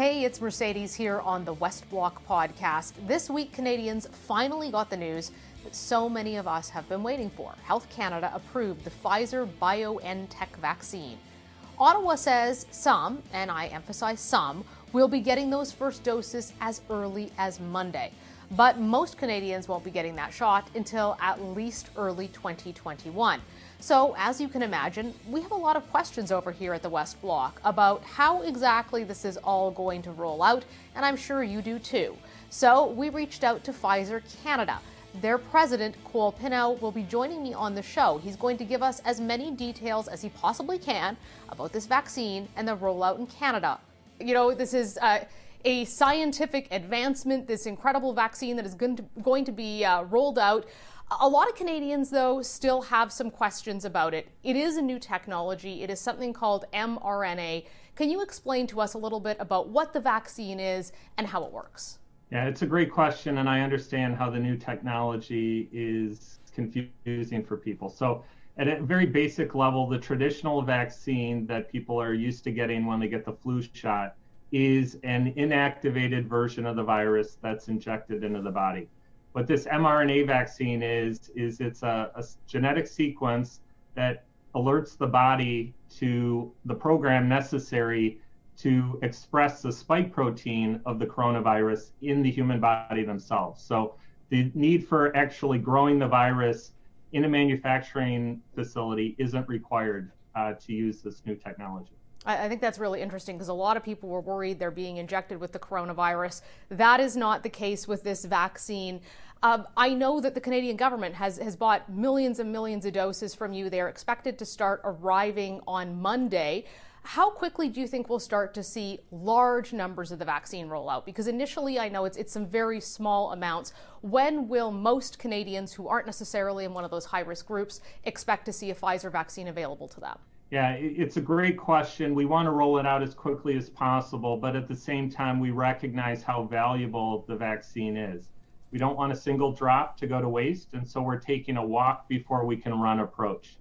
Hey, it's Mercedes here on the West Block podcast. This week, Canadians finally got the news that so many of us have been waiting for. Health Canada approved the Pfizer BioNTech vaccine. Ottawa says some, and I emphasize some, will be getting those first doses as early as Monday. But most Canadians won't be getting that shot until at least early 2021. So, as you can imagine, we have a lot of questions over here at the West Block about how exactly this is all going to roll out, and I'm sure you do too. So, we reached out to Pfizer Canada. Their president, Cole Pinnow, will be joining me on the show. He's going to give us as many details as he possibly can about this vaccine and the rollout in Canada. You know, this is. Uh, a scientific advancement, this incredible vaccine that is going to, going to be uh, rolled out. A lot of Canadians, though, still have some questions about it. It is a new technology, it is something called mRNA. Can you explain to us a little bit about what the vaccine is and how it works? Yeah, it's a great question, and I understand how the new technology is confusing for people. So, at a very basic level, the traditional vaccine that people are used to getting when they get the flu shot is an inactivated version of the virus that's injected into the body. What this mRNA vaccine is, is it's a, a genetic sequence that alerts the body to the program necessary to express the spike protein of the coronavirus in the human body themselves. So the need for actually growing the virus in a manufacturing facility isn't required uh, to use this new technology. I think that's really interesting because a lot of people were worried they're being injected with the coronavirus. That is not the case with this vaccine. Um, I know that the Canadian government has, has bought millions and millions of doses from you. They're expected to start arriving on Monday. How quickly do you think we'll start to see large numbers of the vaccine roll out? Because initially, I know it's, it's some very small amounts. When will most Canadians who aren't necessarily in one of those high risk groups expect to see a Pfizer vaccine available to them? Yeah, it's a great question. We want to roll it out as quickly as possible, but at the same time, we recognize how valuable the vaccine is. We don't want a single drop to go to waste, and so we're taking a walk before we can run approach.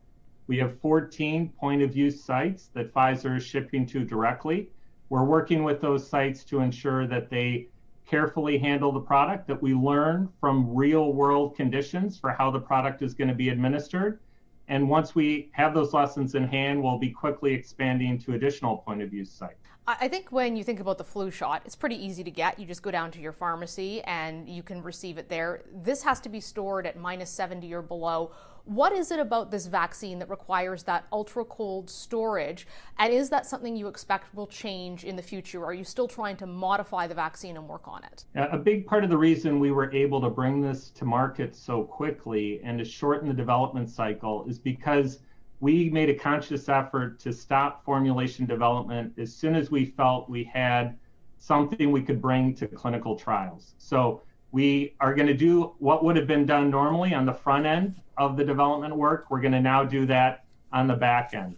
We have 14 point of use sites that Pfizer is shipping to directly. We're working with those sites to ensure that they carefully handle the product, that we learn from real world conditions for how the product is going to be administered and once we have those lessons in hand, we'll be quickly expanding to additional point of use sites. I think when you think about the flu shot, it's pretty easy to get. You just go down to your pharmacy and you can receive it there. This has to be stored at minus 70 or below. What is it about this vaccine that requires that ultra cold storage? And is that something you expect will change in the future? Are you still trying to modify the vaccine and work on it? A big part of the reason we were able to bring this to market so quickly and to shorten the development cycle is because we made a conscious effort to stop formulation development as soon as we felt we had something we could bring to clinical trials. So we are going to do what would have been done normally on the front end of the development work. We're going to now do that on the back end.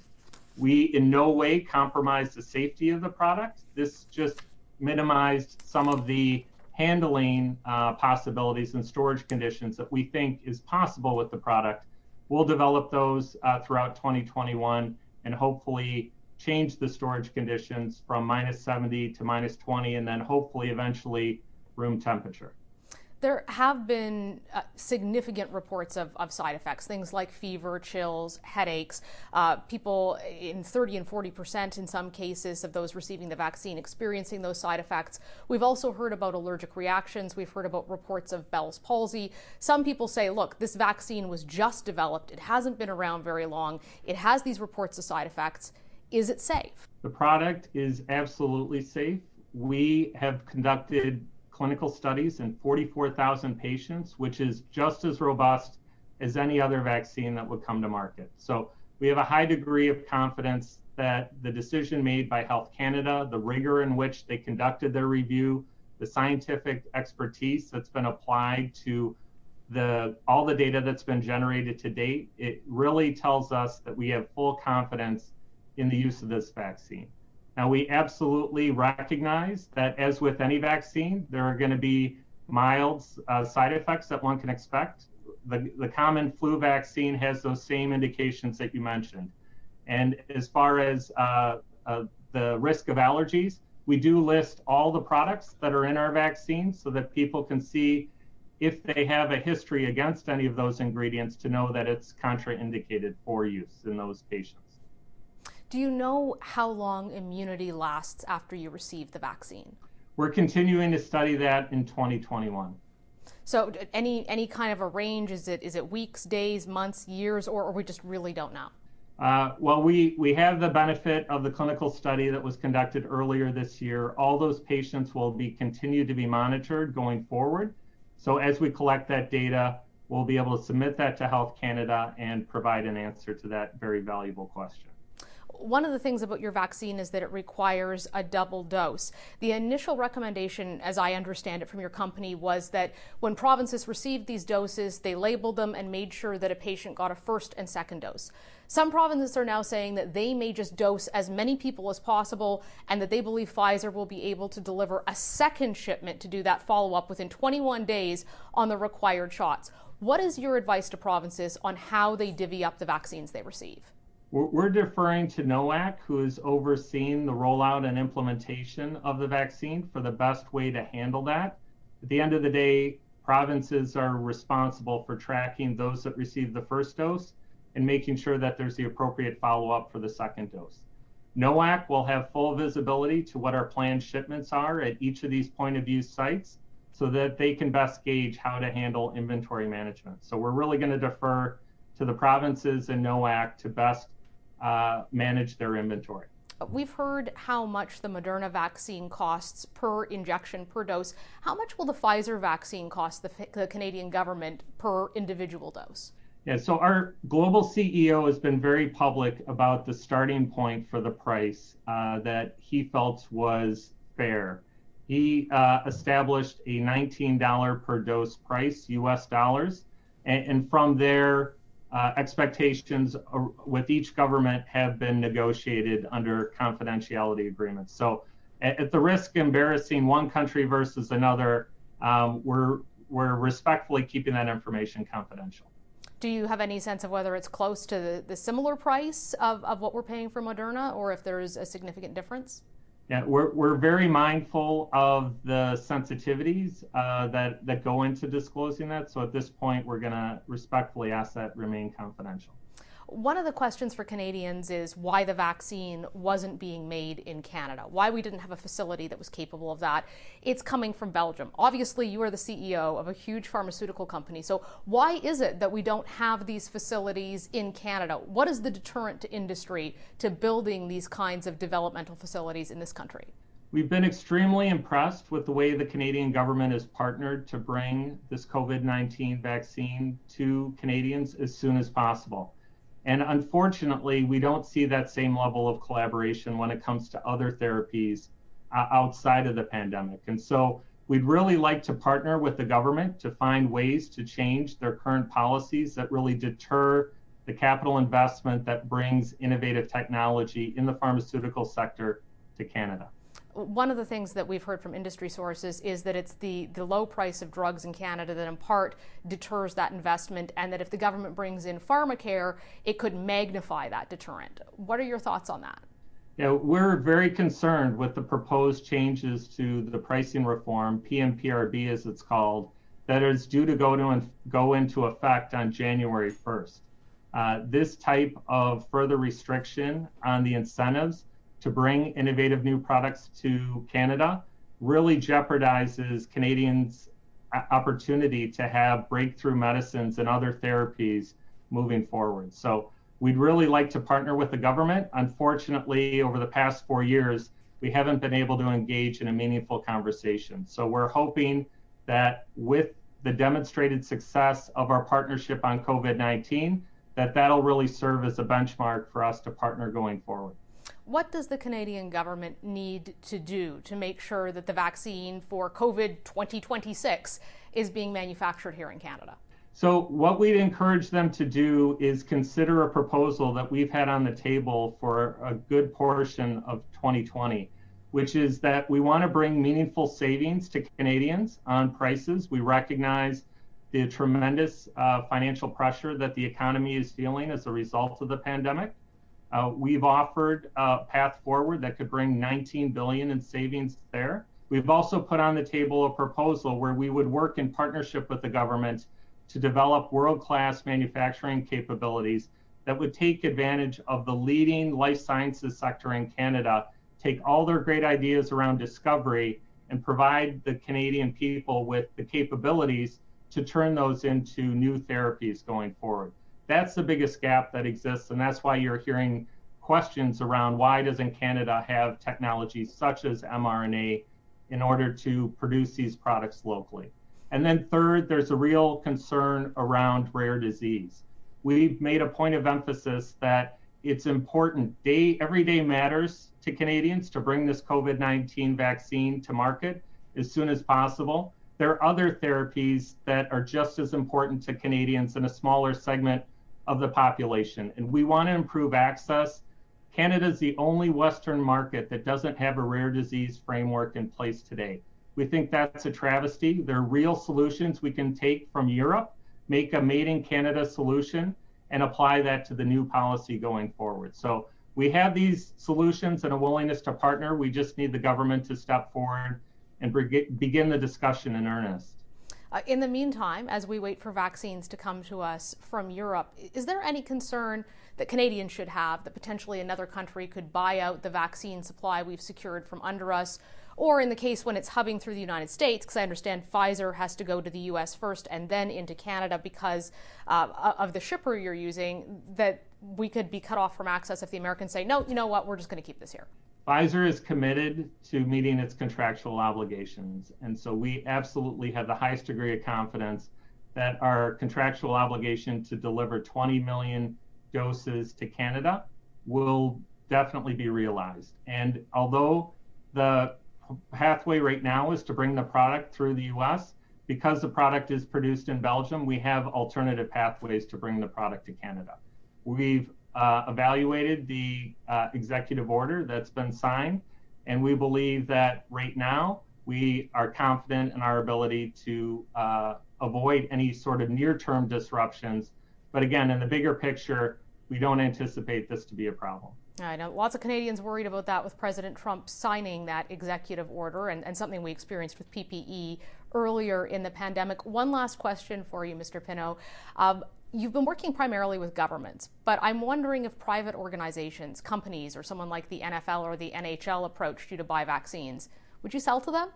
We in no way compromise the safety of the product. This just minimized some of the handling uh, possibilities and storage conditions that we think is possible with the product. We'll develop those uh, throughout 2021 and hopefully change the storage conditions from minus 70 to minus 20 and then hopefully eventually room temperature. There have been uh, significant reports of, of, side effects, things like fever, chills, headaches. Uh, people in 30 and 40 percent in some cases of those receiving the vaccine experiencing those side effects. We've also heard about allergic reactions. We've heard about reports of Bell's palsy. Some people say, look, this vaccine was just developed. It hasn't been around very long. It has these reports of side effects. Is it safe? The product is absolutely safe. We have conducted clinical studies in 44,000 patients, which is just as robust as any other vaccine that would come to market. So we have a high degree of confidence that the decision made by Health Canada, the rigor in which they conducted their review, the scientific expertise that's been applied to the all the data that's been generated to date, it really tells us that we have full confidence in the use of this vaccine. Now, we absolutely recognize that, as with any vaccine, there are going to be mild uh, side effects that one can expect. The, the common flu vaccine has those same indications that you mentioned. And as far as uh, uh, the risk of allergies, we do list all the products that are in our vaccine so that people can see if they have a history against any of those ingredients to know that it's contraindicated for use in those patients. Do you know how long immunity lasts after you receive the vaccine? We're continuing to study that in 2021. So any any kind of a range is it is it weeks, days, months, years or, or we just really don't know? Uh, well, we, we have the benefit of the clinical study that was conducted earlier this year. All those patients will be continued to be monitored going forward. So as we collect that data, we'll be able to submit that to Health Canada and provide an answer to that very valuable question one of the things about your vaccine is that it requires a double dose. The initial recommendation, as I understand it from your company, was that when provinces received these doses, they labeled them and made sure that a patient got a first and second dose. Some provinces are now saying that they may just dose as many people as possible and that they believe Pfizer will be able to deliver a second shipment to do that follow up within 21 days on the required shots. What is your advice to provinces on how they divvy up the vaccines they receive? We're deferring to NOAC, who is overseeing the rollout and implementation of the vaccine for the best way to handle that. At the end of the day, provinces are responsible for tracking those that receive the first dose and making sure that there's the appropriate follow up for the second dose. NOAC will have full visibility to what our planned shipments are at each of these point of use sites so that they can best gauge how to handle inventory management. So we're really going to defer to the provinces and NOAC to best uh, manage their inventory. We've heard how much the Moderna vaccine costs per injection per dose. How much will the Pfizer vaccine cost the, the Canadian government per individual dose? Yeah, so our global CEO has been very public about the starting point for the price uh, that he felt was fair. He uh, established a $19 per dose price, US dollars, and, and from there, uh, expectations with each government have been negotiated under confidentiality agreements. So, at, at the risk of embarrassing one country versus another, um, we're we're respectfully keeping that information confidential. Do you have any sense of whether it's close to the, the similar price of, of what we're paying for Moderna, or if there's a significant difference? Yeah, we're, we're very mindful of the sensitivities uh, that, that go into disclosing that. So at this point, we're going to respectfully ask that remain confidential. One of the questions for Canadians is why the vaccine wasn't being made in Canada, why we didn't have a facility that was capable of that. It's coming from Belgium. Obviously, you are the CEO of a huge pharmaceutical company. So, why is it that we don't have these facilities in Canada? What is the deterrent to industry to building these kinds of developmental facilities in this country? We've been extremely impressed with the way the Canadian government has partnered to bring this COVID 19 vaccine to Canadians as soon as possible. And unfortunately, we don't see that same level of collaboration when it comes to other therapies uh, outside of the pandemic. And so we'd really like to partner with the government to find ways to change their current policies that really deter the capital investment that brings innovative technology in the pharmaceutical sector to Canada one of the things that we've heard from industry sources is that it's the, the low price of drugs in Canada that in part deters that investment, and that if the government brings in pharmacare, it could magnify that deterrent. What are your thoughts on that? Yeah, we're very concerned with the proposed changes to the pricing reform, PMPRB as it's called, that is due to go to go into effect on January 1st. Uh, this type of further restriction on the incentives to bring innovative new products to Canada really jeopardizes Canadians' opportunity to have breakthrough medicines and other therapies moving forward. So we'd really like to partner with the government. Unfortunately, over the past four years, we haven't been able to engage in a meaningful conversation. So we're hoping that with the demonstrated success of our partnership on COVID-19, that that'll really serve as a benchmark for us to partner going forward. What does the Canadian government need to do to make sure that the vaccine for COVID 2026 is being manufactured here in Canada? So, what we'd encourage them to do is consider a proposal that we've had on the table for a good portion of 2020, which is that we want to bring meaningful savings to Canadians on prices. We recognize the tremendous uh, financial pressure that the economy is feeling as a result of the pandemic. Uh, we've offered a path forward that could bring 19 billion in savings there. We've also put on the table a proposal where we would work in partnership with the government to develop world-class manufacturing capabilities that would take advantage of the leading life sciences sector in Canada, take all their great ideas around discovery and provide the Canadian people with the capabilities to turn those into new therapies going forward. That's the biggest gap that exists, and that's why you're hearing questions around why doesn't Canada have technologies such as mRNA in order to produce these products locally. And then third, there's a real concern around rare disease. We've made a point of emphasis that it's important day every day matters to Canadians to bring this COVID-19 vaccine to market as soon as possible. There are other therapies that are just as important to Canadians in a smaller segment of the population. And we want to improve access. Canada is the only Western market that doesn't have a rare disease framework in place today. We think that's a travesty. There are real solutions we can take from Europe, make a made in Canada solution, and apply that to the new policy going forward. So we have these solutions and a willingness to partner. We just need the government to step forward and begin the discussion in earnest. Uh, in the meantime, as we wait for vaccines to come to us from Europe, is there any concern that Canadians should have that potentially another country could buy out the vaccine supply we've secured from under us? Or in the case when it's hubbing through the United States, because I understand Pfizer has to go to the US first and then into Canada because uh, of the shipper you're using, that we could be cut off from access if the Americans say, no, you know what, we're just going to keep this here. Pfizer is committed to meeting its contractual obligations. And so we absolutely have the highest degree of confidence that our contractual obligation to deliver 20 million doses to Canada will definitely be realized. And although the pathway right now is to bring the product through the US, because the product is produced in Belgium, we have alternative pathways to bring the product to Canada. We've uh, evaluated the uh, executive order that's been signed, and we believe that right now we are confident in our ability to uh, avoid any sort of near-term disruptions. But again, in the bigger picture, we don't anticipate this to be a problem. I know lots of Canadians worried about that with President Trump signing that executive order and, and, something we experienced with PPE earlier in the pandemic. One last question for you, Mr. Pinnow. Um, You've been working primarily with governments, but I'm wondering if private organizations, companies, or someone like the NFL or the NHL approached you to buy vaccines. Would you sell to them?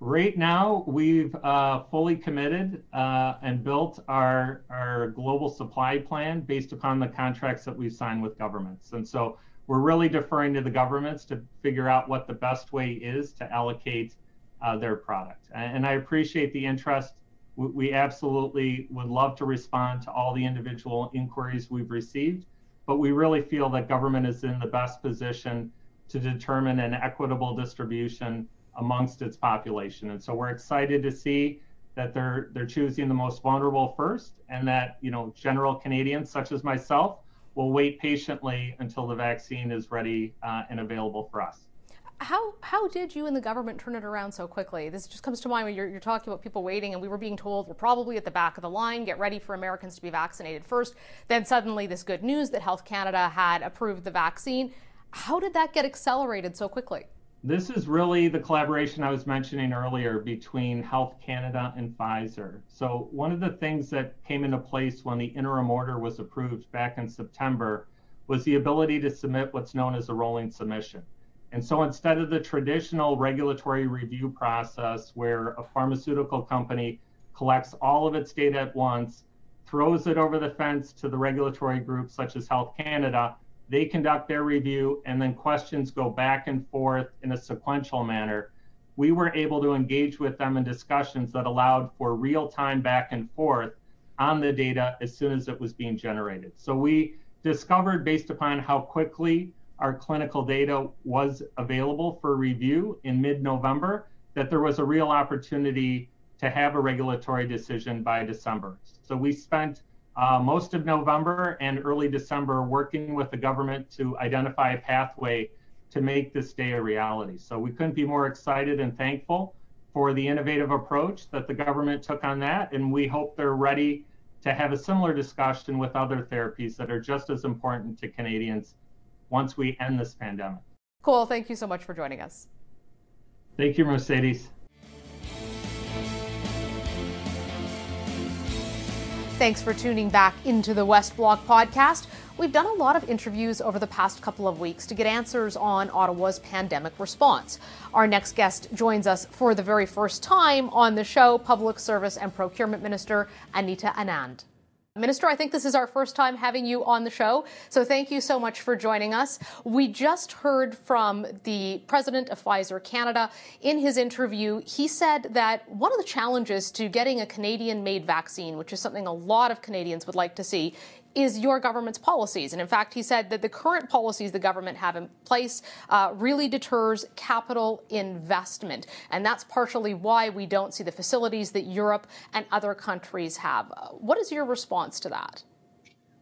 Right now, we've uh, fully committed uh, and built our, our global supply plan based upon the contracts that we've signed with governments. And so we're really deferring to the governments to figure out what the best way is to allocate uh, their product. And I appreciate the interest we absolutely would love to respond to all the individual inquiries we've received, but we really feel that government is in the best position to determine an equitable distribution amongst its population. And so we're excited to see that they're they're choosing the most vulnerable first, and that you know general Canadians such as myself will wait patiently until the vaccine is ready uh, and available for us how how did you and the government turn it around so quickly? This just comes to mind when you're, you're talking about people waiting, and we were being told we're probably at the back of the line. Get ready for Americans to be vaccinated first. Then suddenly, this good news that Health Canada had approved the vaccine. How did that get accelerated so quickly? This is really the collaboration I was mentioning earlier between Health Canada and Pfizer. So one of the things that came into place when the interim order was approved back in September was the ability to submit what's known as a rolling submission. And so instead of the traditional regulatory review process where a pharmaceutical company collects all of its data at once, throws it over the fence to the regulatory groups such as Health Canada, they conduct their review, and then questions go back and forth in a sequential manner. We were able to engage with them in discussions that allowed for real time back and forth on the data as soon as it was being generated. So we discovered, based upon how quickly our clinical data was available for review in mid-November, that there was a real opportunity to have a regulatory decision by December. So we spent uh, most of November and early December working with the government to identify a pathway to make this day a reality. So we couldn't be more excited and thankful for the innovative approach that the government took on that. And we hope they're ready to have a similar discussion with other therapies that are just as important to Canadians once we end this pandemic. Cool. Thank you so much for joining us. Thank you, Mercedes. Thanks for tuning back into the West Block podcast. We've done a lot of interviews over the past couple of weeks to get answers on Ottawa's pandemic response. Our next guest joins us for the very first time on the show, Public Service and Procurement Minister Anita Anand. Minister, I think this is our first time having you on the show, so thank you so much for joining us. We just heard from the president of Pfizer Canada. In his interview, he said that one of the challenges to getting a Canadian made vaccine, which is something a lot of Canadians would like to see, is your government's policies. And in fact, he said that the current policies the government have in place uh, really deters capital investment. And that's partially why we don't see the facilities that Europe and other countries have. What is your response to that?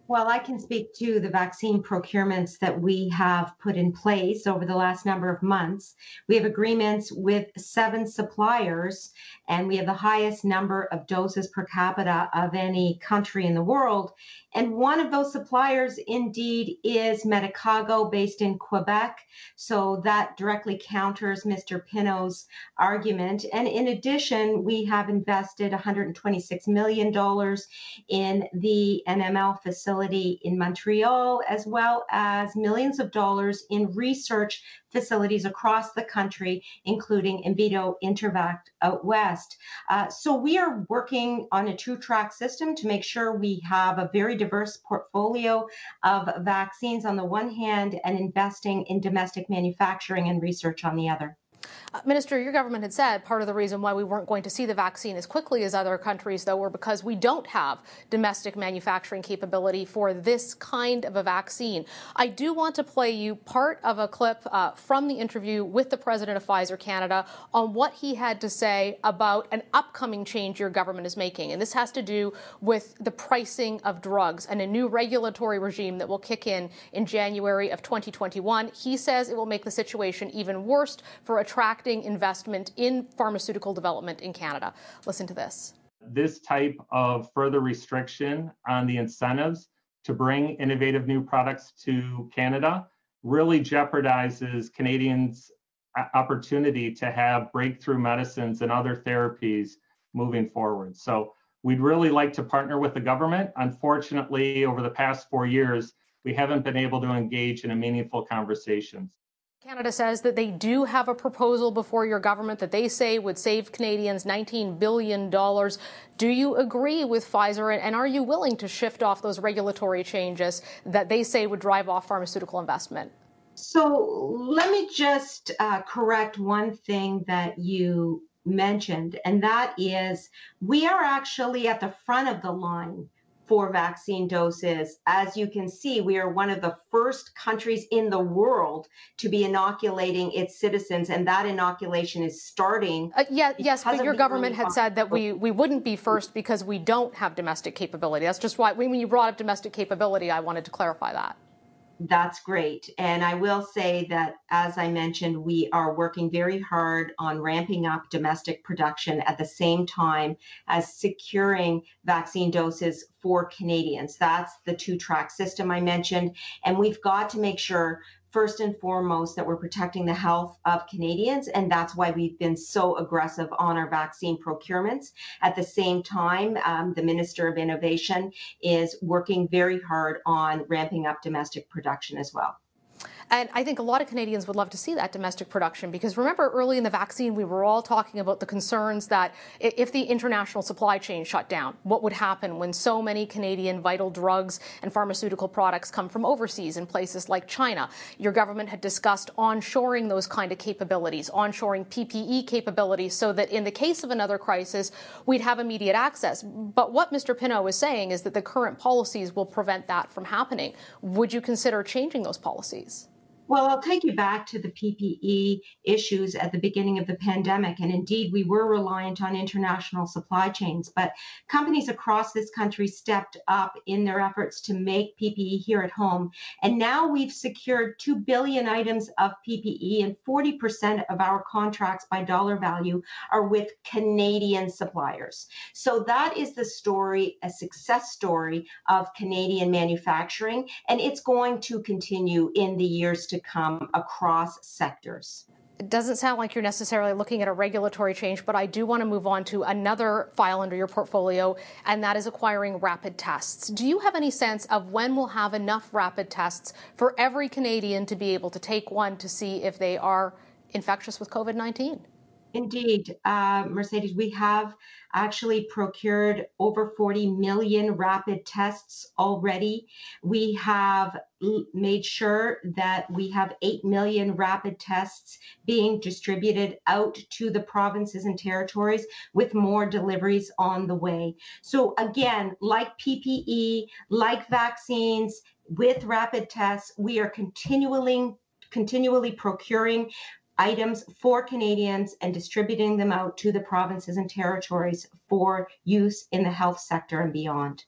Well, I can speak to the vaccine procurements that we have put in place over the last number of months. We have agreements with seven suppliers, and we have the highest number of doses per capita of any country in the world. And one of those suppliers indeed is Medicago based in Quebec. So that directly counters Mr. Pinnow's argument. And in addition, we have invested $126 million in the NML facility in Montreal, as well as millions of dollars in research facilities across the country, including VIDO-InterVac out west. Uh, so we are working on a two track system to make sure we have a very diverse portfolio of vaccines on the one hand and investing in domestic manufacturing and research on the other. Uh, Minister, your government had said part of the reason why we weren't going to see the vaccine as quickly as other countries, though, were because we don't have domestic manufacturing capability for this kind of a vaccine. I do want to play you part of a clip uh, from the interview with the president of Pfizer Canada on what he had to say about an upcoming change your government is making. And this has to do with the pricing of drugs and a new regulatory regime that will kick in in January of 2021. He says it will make the situation even worse for attracting attracting investment in pharmaceutical development in Canada. Listen to this. This type of further restriction on the incentives to bring innovative new products to Canada really jeopardizes Canadians' opportunity to have breakthrough medicines and other therapies moving forward. So we'd really like to partner with the government. Unfortunately, over the past four years, we haven't been able to engage in a meaningful conversations. Canada says that they do have a proposal before your government that they say would save Canadians $19 billion. Do you agree with Pfizer, and are you willing to shift off those regulatory changes that they say would drive off pharmaceutical investment? So let me just uh, correct one thing that you mentioned, and that is we are actually at the front of the line for vaccine doses. As you can see, we are one of the first countries in the world to be inoculating its citizens, and that inoculation is starting. Uh, yeah, yes, but your government had said that we, we wouldn't be first because we don't have domestic capability. That's just why, when you brought up domestic capability, I wanted to clarify that that's great. And I will say that, as I mentioned, we are working very hard on ramping up domestic production at the same time as securing vaccine doses for Canadians. That's the two track system I mentioned. And we've got to make sure first and foremost that we're protecting the health of Canadians. And that's why we've been so aggressive on our vaccine procurements. At the same time, um, the Minister of Innovation is working very hard on ramping up domestic production as well. And I think a lot of Canadians would love to see that domestic production because remember early in the vaccine, we were all talking about the concerns that if the international supply chain shut down, what would happen when so many Canadian vital drugs and pharmaceutical products come from overseas in places like China? Your government had discussed onshoring those kind of capabilities, onshoring PPE capabilities, so that in the case of another crisis, we'd have immediate access. But what Mr. Pinnow is saying is that the current policies will prevent that from happening. Would you consider changing those policies? Well, I'll take you back to the PPE issues at the beginning of the pandemic. And indeed, we were reliant on international supply chains, but companies across this country stepped up in their efforts to make PPE here at home. And now we've secured 2 billion items of PPE, and 40% of our contracts by dollar value are with Canadian suppliers. So that is the story, a success story of Canadian manufacturing, and it's going to continue in the years to to come across sectors. It doesn't sound like you're necessarily looking at a regulatory change, but I do want to move on to another file under your portfolio, and that is acquiring rapid tests. Do you have any sense of when we'll have enough rapid tests for every Canadian to be able to take one to see if they are infectious with COVID 19? Indeed, uh, Mercedes, we have actually procured over 40 million rapid tests already. We have made sure that we have 8 million rapid tests being distributed out to the provinces and territories with more deliveries on the way. So, again, like PPE, like vaccines, with rapid tests, we are continually continually procuring items for Canadians and distributing them out to the provinces and territories for use in the health sector and beyond.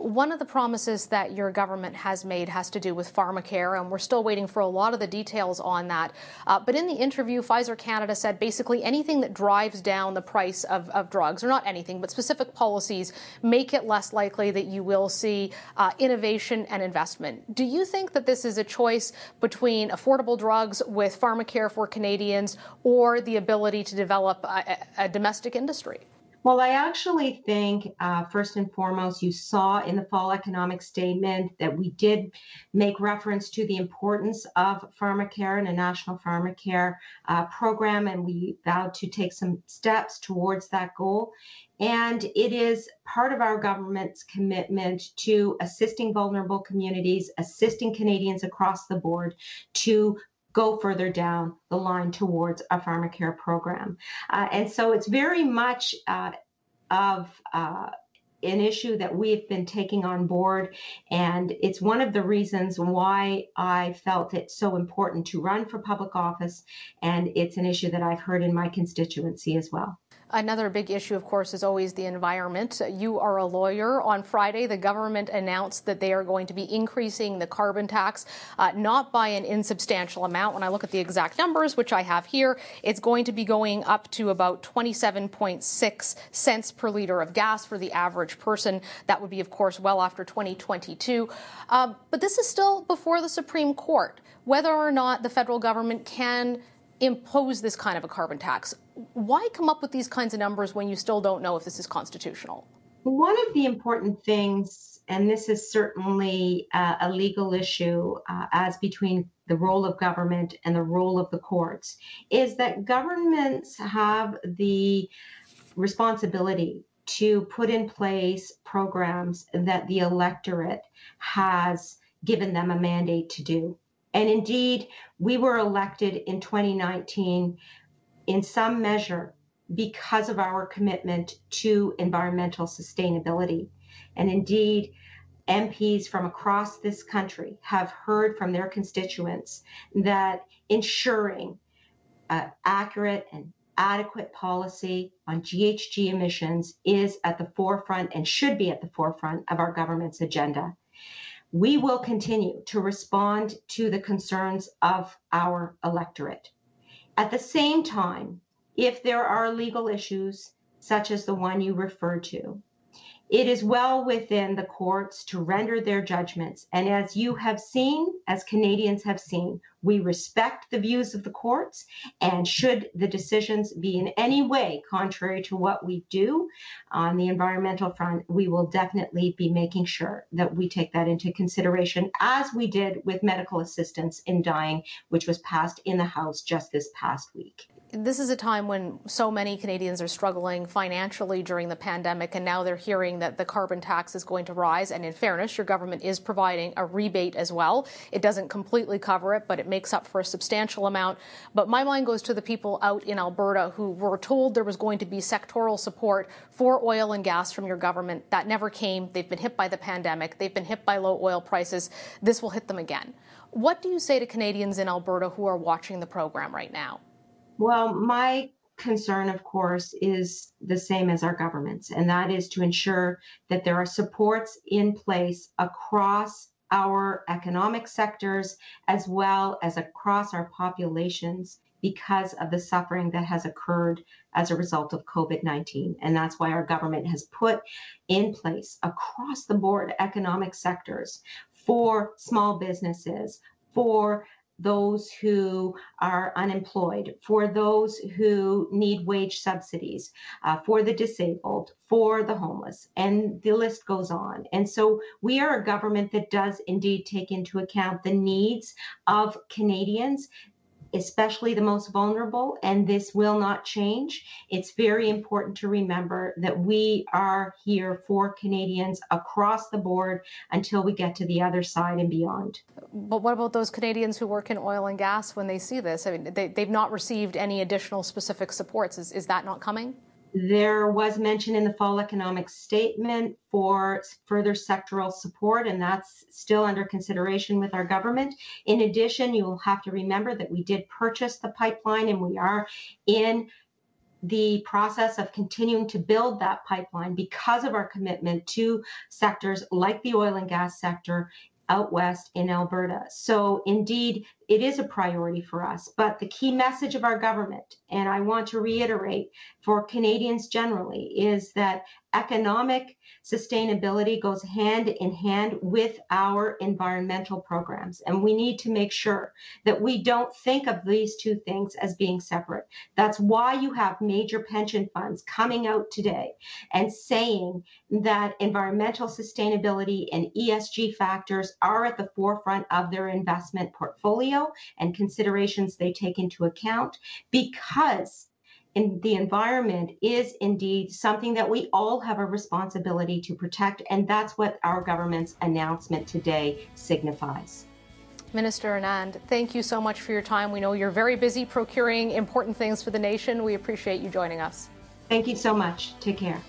One of the promises that your government has made has to do with pharmacare, and we're still waiting for a lot of the details on that. Uh, but in the interview, Pfizer Canada said basically anything that drives down the price of, of, drugs, or not anything, but specific policies, make it less likely that you will see uh, innovation and investment. Do you think that this is a choice between affordable drugs with pharmacare for Canadians or the ability to develop a, a domestic industry? Well, I actually think, uh, first and foremost, you saw in the fall economic statement that we did make reference to the importance of pharmacare and a national pharmacare uh, program, and we vowed to take some steps towards that goal. And it is part of our government's commitment to assisting vulnerable communities, assisting Canadians across the board to go further down the line towards a pharmacare program. Uh, and so it's very much uh, of uh, an issue that we've been taking on board. And it's one of the reasons why I felt it so important to run for public office. And it's an issue that I've heard in my constituency as well. Another big issue, of course, is always the environment. You are a lawyer. On Friday, the government announced that they are going to be increasing the carbon tax, uh, not by an insubstantial amount. When I look at the exact numbers, which I have here, it's going to be going up to about 27.6 cents per liter of gas for the average person. That would be, of course, well after 2022. Uh, but this is still before the Supreme Court. Whether or not the federal government can impose this kind of a carbon tax. Why come up with these kinds of numbers when you still don't know if this is constitutional? One of the important things, and this is certainly uh, a legal issue uh, as between the role of government and the role of the courts, is that governments have the responsibility to put in place programs that the electorate has given them a mandate to do. And indeed, we were elected in 2019 in some measure because of our commitment to environmental sustainability. And indeed, MPs from across this country have heard from their constituents that ensuring uh, accurate and adequate policy on GHG emissions is at the forefront and should be at the forefront of our government's agenda we will continue to respond to the concerns of our electorate. At the same time, if there are legal issues, such as the one you referred to, it is well within the courts to render their judgments. And as you have seen, as Canadians have seen, we respect the views of the courts. And should the decisions be in any way contrary to what we do on the environmental front, we will definitely be making sure that we take that into consideration, as we did with medical assistance in dying, which was passed in the House just this past week this is a time when so many Canadians are struggling financially during the pandemic, and now they're hearing that the carbon tax is going to rise. And in fairness, your government is providing a rebate as well. It doesn't completely cover it, but it makes up for a substantial amount. But my mind goes to the people out in Alberta who were told there was going to be sectoral support for oil and gas from your government. That never came. They've been hit by the pandemic, they've been hit by low oil prices. This will hit them again. What do you say to Canadians in Alberta who are watching the program right now? Well, my concern, of course, is the same as our governments, and that is to ensure that there are supports in place across our economic sectors as well as across our populations because of the suffering that has occurred as a result of COVID 19. And that's why our government has put in place across the board economic sectors for small businesses, for those who are unemployed, for those who need wage subsidies, uh, for the disabled, for the homeless, and the list goes on. And so we are a government that does indeed take into account the needs of Canadians especially the most vulnerable, and this will not change. It's very important to remember that we are here for Canadians across the board until we get to the other side and beyond. But what about those Canadians who work in oil and gas when they see this? I mean, they, they've not received any additional specific supports. Is, is that not coming? There was mention in the fall economic statement for further sectoral support, and that's still under consideration with our government. In addition, you will have to remember that we did purchase the pipeline and we are in the process of continuing to build that pipeline because of our commitment to sectors like the oil and gas sector out west in Alberta. So, indeed, it is a priority for us. But the key message of our government, and I want to reiterate for Canadians generally, is that economic sustainability goes hand in hand with our environmental programs. And we need to make sure that we don't think of these two things as being separate. That's why you have major pension funds coming out today and saying that environmental sustainability and ESG factors are at the forefront of their investment portfolio and considerations they take into account because in the environment is indeed something that we all have a responsibility to protect, and that's what our government's announcement today signifies. Minister Anand, thank you so much for your time. We know you're very busy procuring important things for the nation. We appreciate you joining us. Thank you so much. Take care.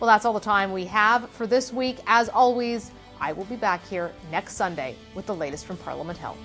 Well, that's all the time we have for this week. As always, I will be back here next Sunday with the latest from Parliament Hill.